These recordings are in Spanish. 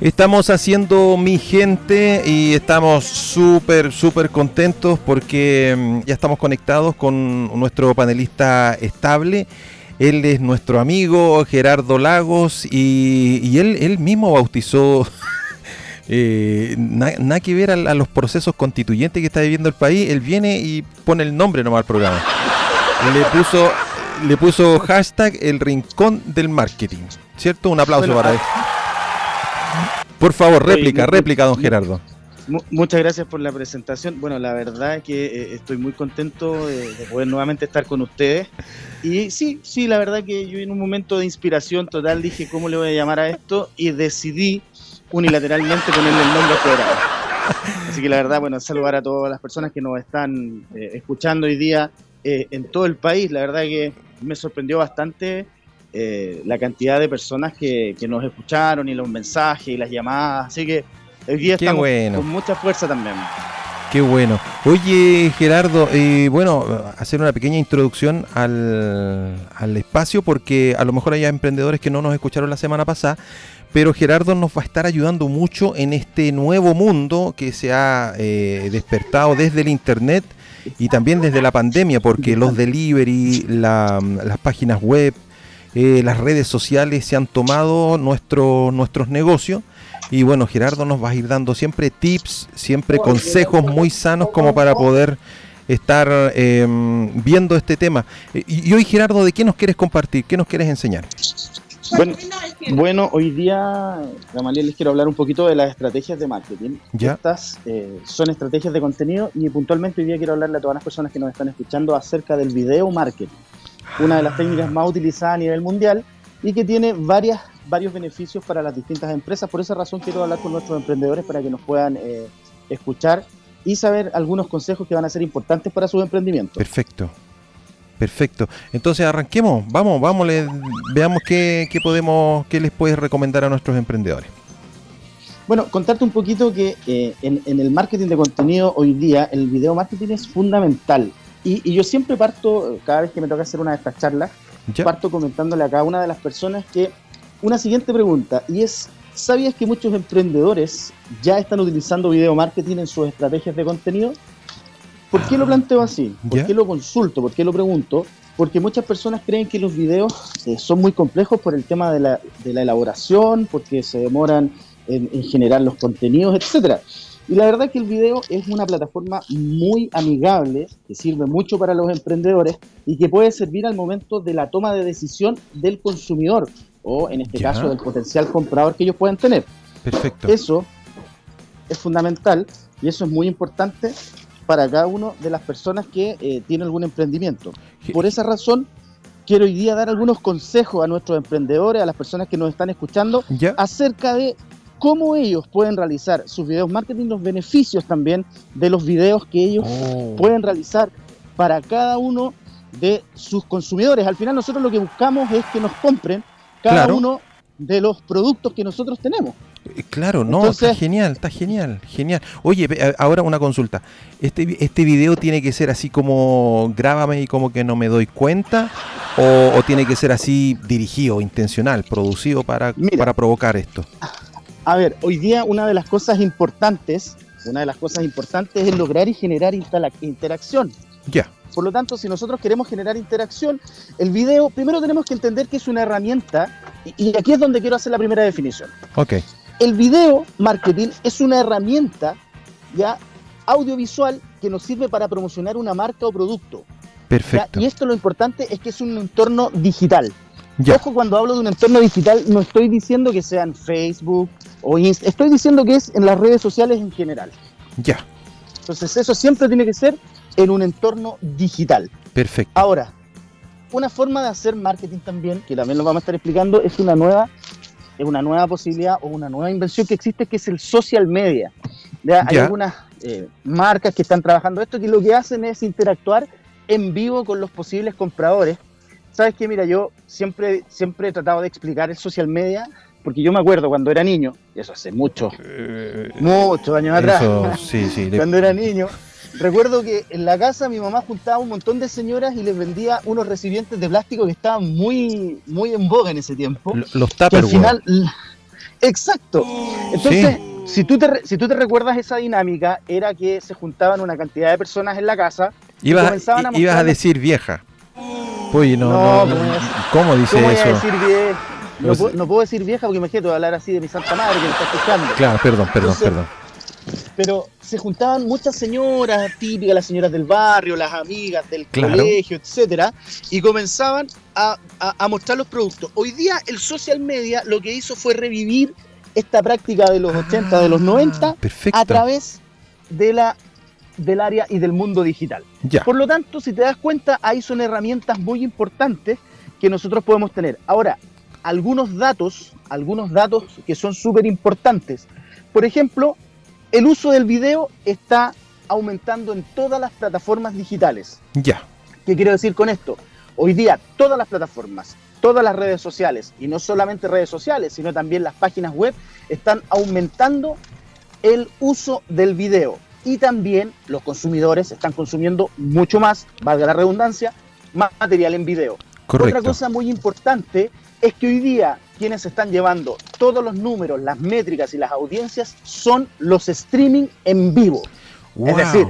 Estamos haciendo mi gente y estamos súper, súper contentos porque mm, ya estamos conectados con nuestro panelista estable. Él es nuestro amigo Gerardo Lagos y, él, él, mismo bautizó, eh, nada que ver a, los procesos constituyentes que está viviendo el país. Él viene y pone el nombre nomás al programa. Le puso, le puso hashtag el rincón del marketing. ¿Cierto? Un aplauso para él. Por favor, réplica, réplica, don Gerardo. Muchas gracias por la presentación. Bueno, la verdad es que eh, estoy muy contento de, poder nuevamente estar con ustedes. Y sí, sí, la verdad que yo en un momento de inspiración total dije cómo le voy a llamar a esto y decidí unilateralmente ponerle el nombre fuera. Así que la verdad, bueno, saludar a todas las personas que nos están eh, escuchando hoy día eh, en todo el país. La verdad que me sorprendió bastante eh, la cantidad de personas que, nos escucharon y los mensajes y las llamadas. Así que hoy día estamos con mucha fuerza también. Qué bueno. Oye, Gerardo, eh, bueno, hacer una pequeña introducción al, al, espacio porque a lo mejor hay emprendedores que no nos escucharon la semana pasada, pero Gerardo nos va a estar ayudando mucho en este nuevo mundo que se ha eh, despertado desde el Internet y también desde la pandemia, porque los delivery, las páginas web, eh, las redes sociales se han tomado nuestro, nuestros negocios. Y bueno, Gerardo nos va a ir dando siempre tips, siempre consejos muy sanos como para poder estar em, viendo este tema. Eh, y, hoy, Gerardo, ¿de qué nos quieres compartir? ¿Qué nos quieres enseñar? Bueno, hoy día, Gamaliel, les quiero hablar un poquito de las estrategias de marketing. ¿Ya? Estas eh, son estrategias de contenido y puntualmente hoy día quiero hablarle a todas las personas que nos están escuchando acerca del video marketing una de las técnicas más utilizadas a nivel mundial y que tiene varias, varios beneficios para las distintas empresas. Por esa razón quiero hablar con nuestros emprendedores para que nos puedan eh, escuchar y saber algunos consejos que van a ser importantes para sus emprendimientos. Perfecto. Perfecto. Entonces arranquemos, vamos, vamos, veamos qué, podemos, qué les puedes recomendar a nuestros emprendedores. Bueno, contarte un poquito que eh, en, en, el marketing de contenido hoy día el video marketing es fundamental. Y, yo siempre parto, cada vez que me toca hacer una de estas charlas, parto comentándole a cada una de las personas que una siguiente pregunta, y es, ¿sabías que muchos emprendedores ya están utilizando video marketing en sus estrategias de contenido? ¿Por qué lo ah, planteo así? ¿Por qué lo consulto? ¿Por qué lo pregunto? Porque muchas personas creen que los videos eh, son muy complejos por el tema de la, de la elaboración, porque se demoran en, en generar los contenidos, etcétera. Y la verdad que el video es una plataforma muy amigable, que sirve mucho para los emprendedores y que puede servir al momento de la toma de decisión del consumidor o en este caso del potencial comprador que ellos pueden tener. Perfecto. Eso es fundamental y eso es muy importante para cada una de las personas que eh, tienen algún emprendimiento. Por esa razón, quiero hoy día dar algunos consejos a nuestros emprendedores, a las personas que nos están escuchando, acerca de cómo ellos pueden realizar sus videos marketing, los beneficios también de los videos que ellos oh. pueden realizar para cada uno de sus consumidores. Al final nosotros lo que buscamos es que nos compren cada uno de los productos que nosotros tenemos. Eh, claro, no, está genial, está genial, genial. Oye, ahora una consulta. ¿Este, este video tiene que ser así como grábame y como que no me doy cuenta? ¿O, tiene que ser así dirigido, intencional, producido para, para provocar esto? A ver, hoy día una de las cosas importantes, una de las cosas importantes es lograr y generar interacción. Ya. Por lo tanto, si nosotros queremos generar interacción, el video, primero tenemos que entender que es una herramienta, y, aquí es donde quiero hacer la primera definición. Ok. El video marketing es una herramienta ya audiovisual que nos sirve para promocionar una marca o producto. Perfecto. Y esto lo importante es que es un entorno digital. Ojo, cuando hablo de un entorno digital, no estoy diciendo que sean Facebook o estoy diciendo que es en las redes sociales en general. Ya. Entonces, eso siempre tiene que ser en un entorno digital. Perfecto. Ahora, una forma de hacer marketing también, que también lo vamos a estar explicando, es una nueva, es una nueva posibilidad o una nueva invención que existe, que es el social media. Hay algunas eh, marcas que están trabajando esto que lo que hacen es interactuar en vivo con los posibles compradores sabes que, mira, yo siempre, siempre he tratado de explicar el social media, porque yo me acuerdo cuando era niño, y eso hace muchos, eh, muchos años atrás, sí, sí, cuando era niño, recuerdo que en la casa mi mamá juntaba un montón de señoras y les vendía unos recipientes de plástico que estaban muy, muy en boga en ese tiempo. Los Tupperware. al final, Exacto. Entonces, si, tú te, si tú te recuerdas esa dinámica, era que se juntaban una cantidad de personas en la casa. Ibas, y comenzaban a, ibas a decir vieja. Uy, no, no, ¿cómo dice ¿cómo eso? decir vieja? No, no, puedo decir vieja porque imagínate hablar así de mi santa madre que me está escuchando. Claro, perdón, perdón, perdón. Pero se juntaban muchas señoras típicas, las señoras del barrio, las amigas del colegio, etcétera, y comenzaban a, a, mostrar los productos. Hoy día el social media lo que hizo fue revivir esta práctica de los 80, de los 90, a través de la del área y del mundo digital. Por lo tanto, si te das cuenta, ahí son herramientas muy importantes que nosotros podemos tener. Ahora, algunos datos, algunos datos que son súper importantes. Por ejemplo, el uso del video está aumentando en todas las plataformas digitales. Ya. ¿Qué quiero decir con esto? Hoy día todas las plataformas, todas las redes sociales, y no solamente redes sociales, sino también las páginas web, están aumentando el uso del video. Y también los consumidores están consumiendo mucho más, valga la redundancia, más material en video. Correcto. Otra cosa muy importante es que hoy día quienes están llevando todos los números, las métricas y las audiencias son los streaming en vivo. es decir,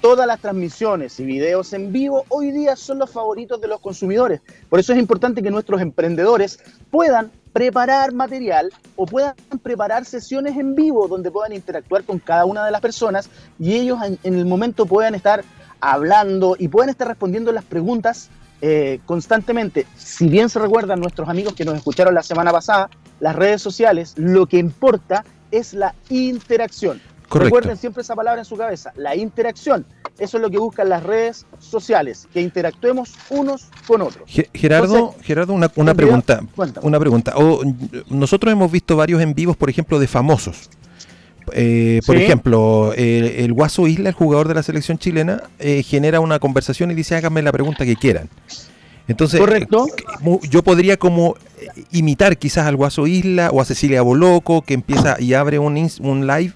todas las transmisiones y videos en vivo hoy día son los favoritos de los consumidores. Por eso es importante que nuestros emprendedores puedan preparar material o puedan preparar sesiones en vivo donde puedan interactuar con cada una de las personas y ellos en, en el momento puedan estar hablando y puedan estar respondiendo las preguntas eh, constantemente, si bien se recuerdan nuestros amigos que nos escucharon la semana pasada, las redes sociales, lo que importa es la interacción. Recuerden siempre esa palabra en su cabeza, la interacción. Eso es lo que buscan las redes sociales, que interactuemos unos con otros. Gerardo, Gerardo, una, pregunta. Una pregunta. nosotros hemos visto varios en vivos, por ejemplo, de famosos. Eh, por ejemplo, el, Guaso Isla, el jugador de la selección chilena, eh, genera una conversación y dice háganme la pregunta que quieran. Entonces, Correcto. Eh, yo podría como imitar quizás al Guaso Isla o a Cecilia Boloco, que empieza y abre un, un live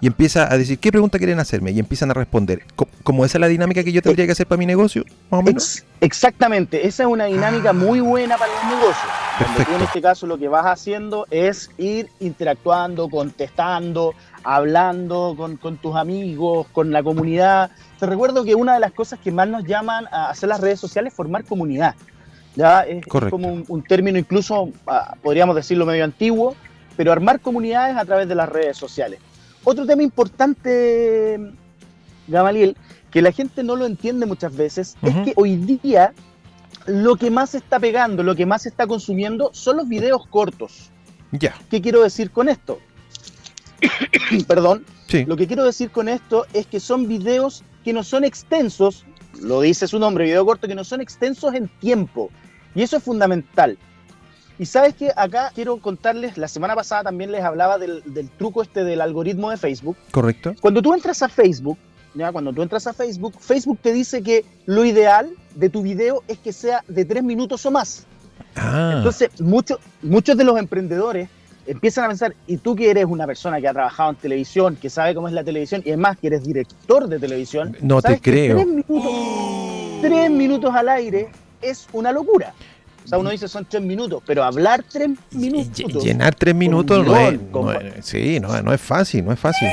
y empieza a decir, ¿qué pregunta quieren hacerme? Y empiezan a responder. ¿Como esa es la dinámica que yo tendría que hacer para mi negocio, más o menos? exactamente, esa es una dinámica muy buena para el negocio. Perfecto. en este caso lo que vas haciendo es ir interactuando, contestando, hablando con, tus amigos, con la comunidad. Te recuerdo que una de las cosas que más nos llaman a hacer las redes sociales es formar comunidad. ¿ya? Es, como un, término incluso, ah, podríamos decirlo medio antiguo, pero armar comunidades a través de las redes sociales. Otro tema importante, Gamaliel, que la gente no lo entiende muchas veces, es que hoy día lo que más está pegando, lo que más está consumiendo son los videos cortos. Ya. ¿Qué quiero decir con esto? Perdón. Sí. Lo que quiero decir con esto es que son videos que no son extensos, lo dice su nombre, video corto, que no son extensos en tiempo. Y eso es fundamental. Y sabes que acá quiero contarles, la semana pasada también les hablaba del, truco este del algoritmo de Facebook. Correcto. Cuando tú entras a Facebook, ¿ya? cuando tú entras a Facebook, Facebook te dice que lo ideal de tu video es que sea de tres minutos o más. Ah. Entonces, muchos muchos de los emprendedores empiezan a pensar, y tú que eres una persona que ha trabajado en televisión, que sabe cómo es la televisión, y además que eres director de televisión, no te creo. Tres minutos, tres minutos al aire es una locura. O sea, uno dice son tres minutos, pero hablar tres minutos. Llenar tres minutos no, es, Sí, no, no es fácil, no es fácil.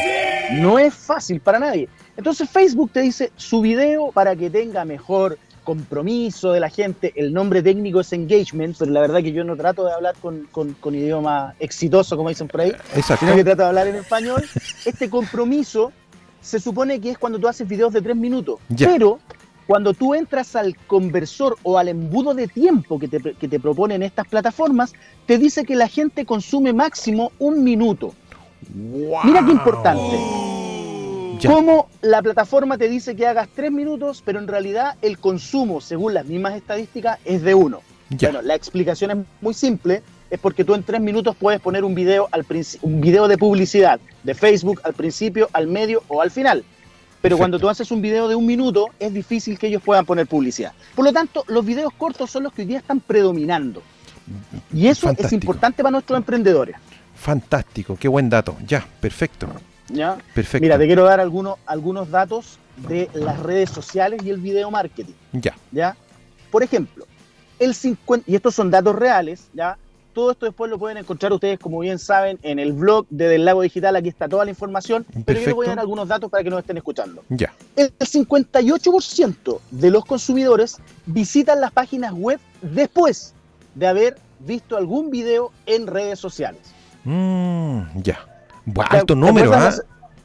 No es fácil para nadie. Entonces Facebook te dice su video para que tenga mejor compromiso de la gente. El nombre técnico es engagement, pero la verdad que yo no trato de hablar con, con, idioma exitoso, como dicen por ahí, Exacto. sino que trato de hablar en español. Este compromiso se supone que es cuando tú haces videos de tres minutos, pero cuando tú entras al conversor o al embudo de tiempo que te, que te proponen estas plataformas, te dice que la gente consume máximo un minuto. Mira qué importante. Como la plataforma te dice que hagas tres minutos, pero en realidad el consumo, según las mismas estadísticas, es de uno. Bueno, la explicación es muy simple, es porque tú en tres minutos puedes poner un video, al un video de publicidad de Facebook al principio, al medio o al final. Pero cuando tú haces un video de un minuto, es difícil que ellos puedan poner publicidad. Por lo tanto, los videos cortos son los que hoy día están predominando. Y eso es importante para nuestros emprendedores. Fantástico, qué buen dato. Ya, perfecto. ¿Ya? Perfecto. Mira, te quiero dar algunos, algunos datos de las redes sociales y el video marketing. Ya. ¿Ya? Por ejemplo, el 50, y estos son datos reales, ¿ya? Todo esto después lo pueden encontrar ustedes, como bien saben, en el blog de Del Lago Digital. Aquí está toda la información. Pero yo les voy a dar algunos datos para que nos estén escuchando. Ya. El 58% de los consumidores visitan las páginas web después de haber visto algún video en redes sociales. Mm, ya. alto número, ¿ah?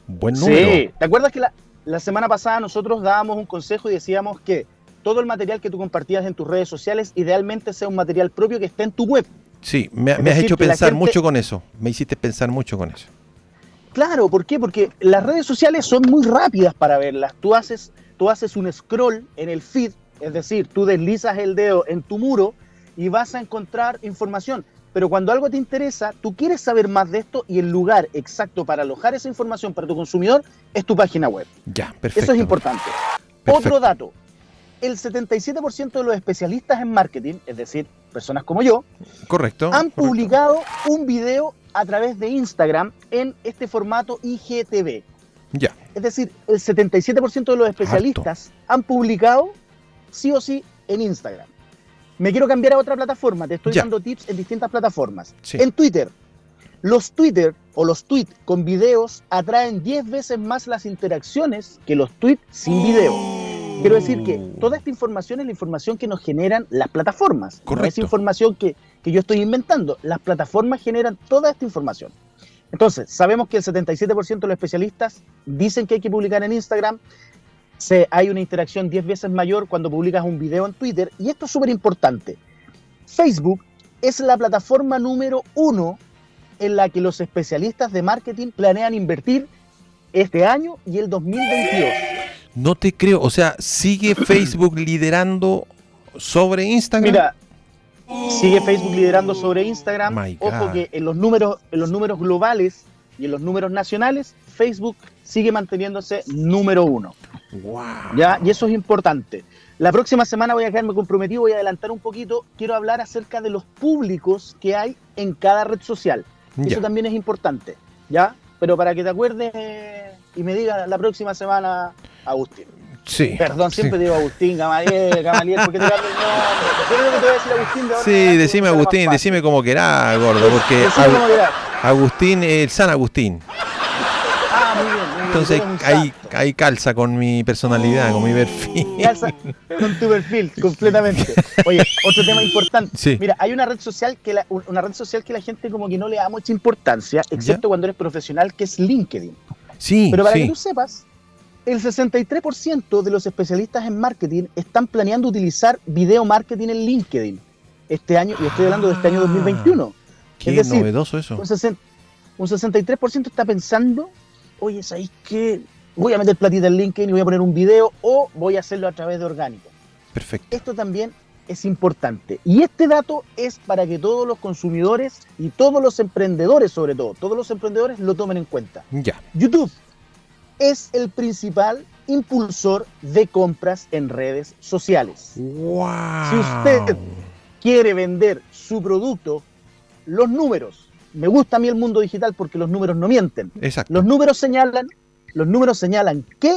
Buen número. Sí. ¿Te acuerdas que la, la semana pasada nosotros dábamos un consejo y decíamos que todo el material que tú compartías en tus redes sociales idealmente sea un material propio que esté en tu web. Sí, me, has hecho pensar mucho con eso. Me hiciste pensar mucho con eso. Claro, ¿por qué? Porque las redes sociales son muy rápidas para verlas. Tú haces, tú haces un scroll en el feed, es decir, tú deslizas el dedo en tu muro y vas a encontrar información. Pero cuando algo te interesa, tú quieres saber más de esto y el lugar exacto para alojar esa información para tu consumidor es tu página web. Ya, perfecto. Eso es importante. Otro dato, el 77% de los especialistas en marketing, es decir, personas como yo, correcto, han publicado un video a través de Instagram en este formato IGTV. Ya. Es decir, el 77% de los especialistas han publicado sí o sí en Instagram. Me quiero cambiar a otra plataforma, te estoy dando tips en distintas plataformas. En Twitter, los Twitter o los tweets con videos atraen 10 veces más las interacciones que los tweets sin video. Quiero decir que toda esta información es la información que nos generan las plataformas. Correcto. No es información que, yo estoy inventando. Las plataformas generan toda esta información. Entonces, sabemos que el 77% de los especialistas dicen que hay que publicar en Instagram. Se, hay una interacción 10 veces mayor cuando publicas un video en Twitter. Y esto es súper importante. Facebook es la plataforma número uno en la que los especialistas de marketing planean invertir este año y el 2022. No te creo. O sea, ¿sigue Facebook liderando sobre Instagram? Mira, sigue Facebook liderando sobre Instagram. Ojo que en los números, en los números globales y en los números nacionales, Facebook sigue manteniéndose número uno. Wow. ¿Ya? Y eso es importante. La próxima semana voy a quedarme comprometido, voy a adelantar un poquito. Quiero hablar acerca de los públicos que hay en cada red social. Eso también es importante. ¿Ya? Pero para que te acuerdes y me digas la próxima semana, Agustín. Sí. Perdón, siempre digo Agustín, Gamaliel, Gamaliel, ¿por qué te cambio el nombre? Yo creo que te voy a decir Agustín de Sí, decime Agustín, decime como querás, gordo, porque Agustín, el San Agustín. Ah, muy bien. Entonces ahí, ahí calza con mi personalidad, con mi perfil. Calza con tu perfil, completamente. Oye, otro tema importante. Mira, hay una red social que la, una red social que la gente como que no le da mucha importancia, excepto cuando eres profesional, que es LinkedIn. Sí. Pero para que tú sepas, el 63% de los especialistas en marketing están planeando utilizar video marketing en LinkedIn este año, y estoy hablando de este año 2021. Ah, qué es novedoso eso. Un, 63% está pensando, oye, ¿sabéis qué? Voy a meter platita en LinkedIn y voy a poner un video o voy a hacerlo a través de orgánico. Perfecto. Esto también es importante. Y este dato es para que todos los consumidores y todos los emprendedores, sobre todo, todos los emprendedores lo tomen en cuenta. Ya. YouTube es el principal impulsor de compras en redes sociales. Wow. Si usted quiere vender su producto, los números, me gusta a mí el mundo digital porque los números no mienten. Exacto. Los números señalan, los números señalan que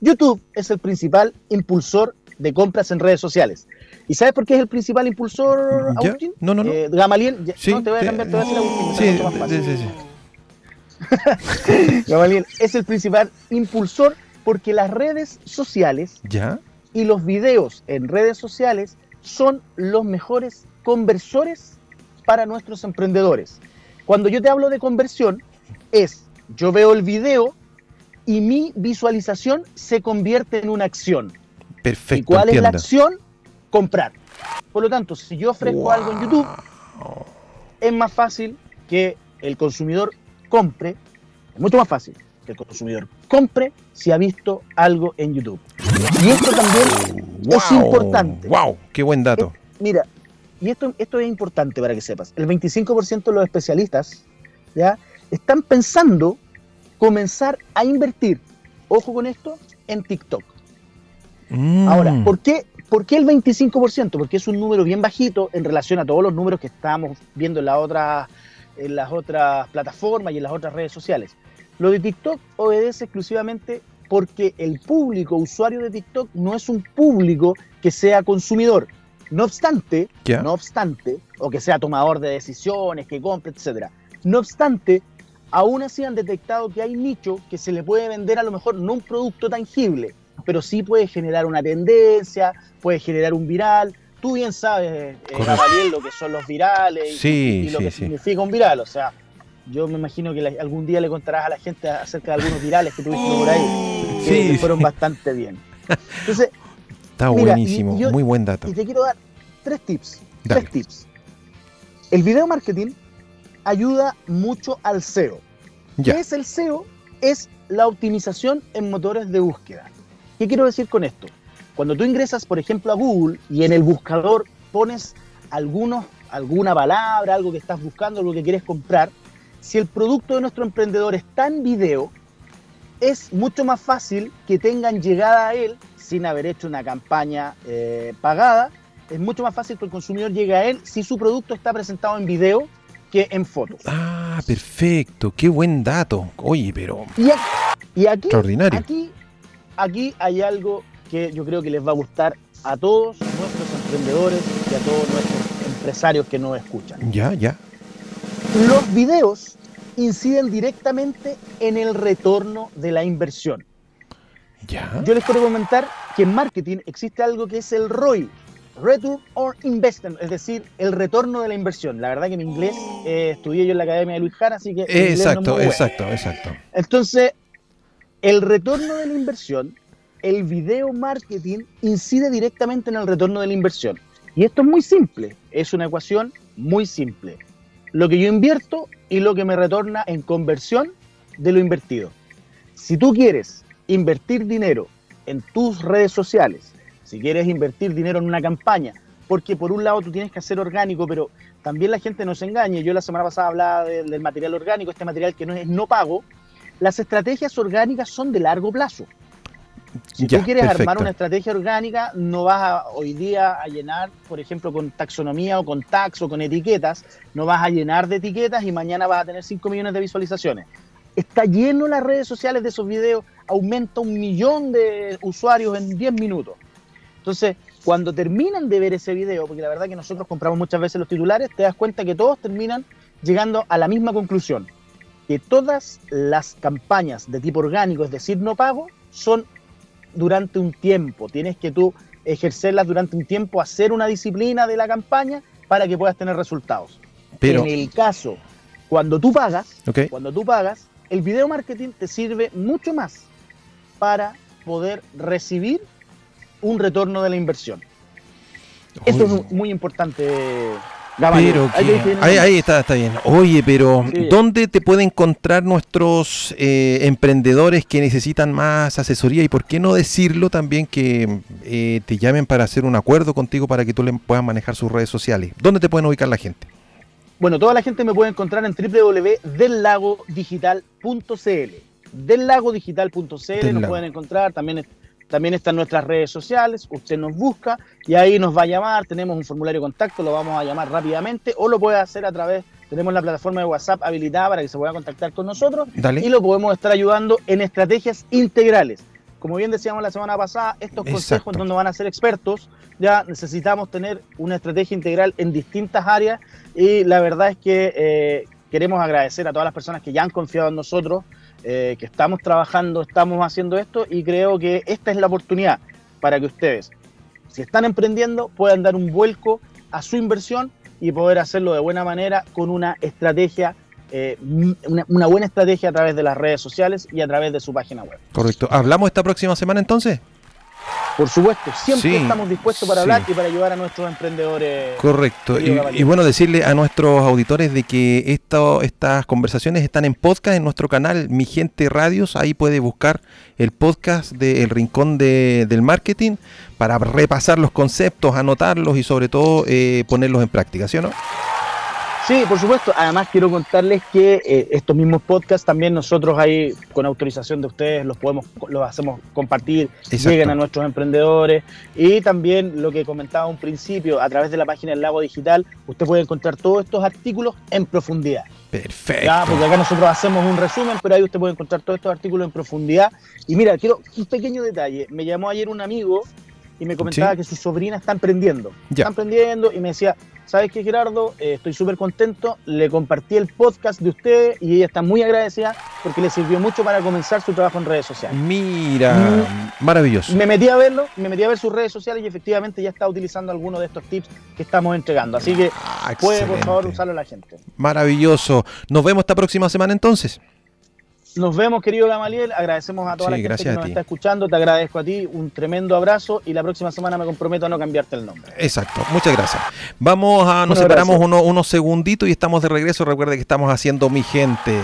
YouTube es el principal impulsor de compras en redes sociales. ¿Y sabes por qué es el principal impulsor, Agustín? No, no, no. Eh, Gamaliel, sí, no, te voy a cambiar, te voy a decir Agustín. Sí, sí, sí. Es el principal impulsor porque las redes sociales ¿Ya? y los videos en redes sociales son los mejores conversores para nuestros emprendedores. Cuando yo te hablo de conversión, es yo veo el video y mi visualización se convierte en una acción. Perfecto. ¿Y cuál es la acción? Comprar. Por lo tanto, si yo ofrezco algo en YouTube, es más fácil que el consumidor compre, es mucho más fácil que el consumidor compre si ha visto algo en YouTube. Y esto también es importante. ¡Wow! ¡Qué buen dato! mira, y esto, esto es importante para que sepas. El 25% de los especialistas ¿ya? están pensando comenzar a invertir, ojo con esto, en TikTok. Mm. Ahora, ¿por qué, ¿por qué el 25%? Porque es un número bien bajito en relación a todos los números que estábamos viendo en la otra en las otras plataformas y en las otras redes sociales. Lo de TikTok obedece exclusivamente porque el público usuario de TikTok no es un público que sea consumidor. No obstante, no obstante, o que sea tomador de decisiones, que compre, etcétera. No obstante, aún así han detectado que hay nicho que se le puede vender a lo mejor no un producto tangible, pero sí puede generar una tendencia, puede generar un viral. Tú bien sabes, eh, Gabriel, lo que son los virales y, lo que significa un viral. O sea, yo me imagino que algún día le contarás a la gente acerca de algunos virales que tuviste por ahí, que fueron bastante bien. Entonces, Está buenísimo, muy buen dato. Y te quiero dar tres tips. Tres tips. El video marketing ayuda mucho al SEO. ¿Qué es el SEO? Es la optimización en motores de búsqueda. ¿Qué quiero decir con esto? Cuando tú ingresas, por ejemplo, a Google y en el buscador pones algunos, alguna palabra, algo que estás buscando, algo que quieres comprar, si el producto de nuestro emprendedor está en video, es mucho más fácil que tengan llegada a él sin haber hecho una campaña eh, pagada. Es mucho más fácil que el consumidor llegue a él si su producto está presentado en video que en fotos. Ah, perfecto, qué buen dato. Oye, pero... Y aquí, extraordinario. Aquí, aquí hay algo que yo creo que les va a gustar a todos nuestros emprendedores y a todos nuestros empresarios que nos escuchan. Ya, ya. Los videos inciden directamente en el retorno de la inversión. ¿Ya? Yo les quiero comentar que en marketing existe algo que es el ROI, Return on Investment, es decir, el retorno de la inversión. La verdad que en inglés eh, estudié yo en la Academia de Luis Jara, así que... Exacto, exacto, exacto. Entonces, el retorno de la inversión, el video marketing incide directamente en el retorno de la inversión. Y esto es muy simple, es una ecuación muy simple. Lo que yo invierto y lo que me retorna en conversión de lo invertido. Si tú quieres invertir dinero en tus redes sociales, si quieres invertir dinero en una campaña, porque por un lado tú tienes que hacer orgánico, pero también la gente no se. Yo la semana pasada hablaba del, material orgánico, este material que no es no pago. Las estrategias orgánicas son de largo plazo. Si tú quieres armar una estrategia orgánica, no vas a, hoy día a llenar, por ejemplo, con taxonomía o con tax o con etiquetas, no vas a llenar de etiquetas y mañana vas a tener 5 millones de visualizaciones. Está lleno las redes sociales de esos videos, aumenta un millón de usuarios en 10 minutos. Entonces, cuando terminan de ver ese video, porque la verdad que nosotros compramos muchas veces los titulares, te das cuenta que todos terminan llegando a la misma conclusión, que todas las campañas de tipo orgánico, es decir, no pago, son durante un tiempo. Tienes que tú ejercerlas durante un tiempo, hacer una disciplina de la campaña para que puedas tener resultados. Pero... En el caso, cuando tú pagas, cuando tú pagas, el video marketing te sirve mucho más para poder recibir un retorno de la inversión. Esto es muy importante. Pero ahí, está, está bien. Oye, pero ¿dónde te pueden encontrar nuestros eh, emprendedores que necesitan más asesoría? Y por qué no decirlo también que eh, te llamen para hacer un acuerdo contigo para que tú le puedas manejar sus redes sociales. ¿Dónde te pueden ubicar la gente? Bueno, toda la gente me puede encontrar en www.dellagodigital.cl. Dellagodigital.cl nos pueden encontrar, también también están nuestras redes sociales, usted nos busca y ahí nos va a llamar, tenemos un formulario de contacto, lo vamos a llamar rápidamente o lo puede hacer a través, tenemos la plataforma de WhatsApp habilitada para que se pueda contactar con nosotros y lo podemos estar ayudando en estrategias integrales. Como bien decíamos la semana pasada, estos consejos donde van a ser expertos, ya necesitamos tener una estrategia integral en distintas áreas y la verdad es que eh, queremos agradecer a todas las personas que ya han confiado en nosotros, eh, que estamos trabajando, estamos haciendo esto y creo que esta es la oportunidad para que ustedes, si están emprendiendo, puedan dar un vuelco a su inversión y poder hacerlo de buena manera con una estrategia, eh, una, buena estrategia a través de las redes sociales y a través de su página web. Correcto. ¿Hablamos esta próxima semana entonces? Por supuesto, siempre estamos dispuestos para hablar y para ayudar a nuestros emprendedores. Correcto. Y, bueno, decirle a nuestros auditores de que esto, estas conversaciones están en podcast en nuestro canal Mi Gente Radios. Ahí puede buscar el podcast de El Rincón del Marketing para repasar los conceptos, anotarlos y sobre todo eh, ponerlos en práctica, ¿sí o no? Sí, por supuesto. Además quiero contarles que eh, estos mismos podcasts también nosotros ahí con autorización de ustedes los podemos, los hacemos compartir, lleguen a nuestros emprendedores y también lo que comentaba un principio a través de la página del Lago Digital, usted puede encontrar todos estos artículos en profundidad. Perfecto. Porque acá nosotros hacemos un resumen, pero ahí usted puede encontrar todos estos artículos en profundidad. Y mira, quiero un pequeño detalle. Me llamó ayer un amigo y me comentaba que su sobrina está emprendiendo. Está emprendiendo y me decía, ¿sabes qué, Gerardo? Eh, estoy súper contento. Le compartí el podcast de usted y ella está muy agradecida porque le sirvió mucho para comenzar su trabajo en redes sociales. Mira, mm. maravilloso. Me metí a verlo, me metí a ver sus redes sociales y efectivamente ya está utilizando algunos de estos tips que estamos entregando. Así que ah, puede, por favor, usarlo la gente. Maravilloso. Nos vemos esta próxima semana entonces. Nos vemos, querido Gamaliel. Agradecemos a toda la gente que nos está escuchando. Te agradezco a ti. Un tremendo abrazo. Y la próxima semana me comprometo a no cambiarte el nombre. Exacto. Muchas gracias. Vamos a. Nos separamos unos segunditos y estamos de regreso. Recuerde que estamos haciendo mi gente.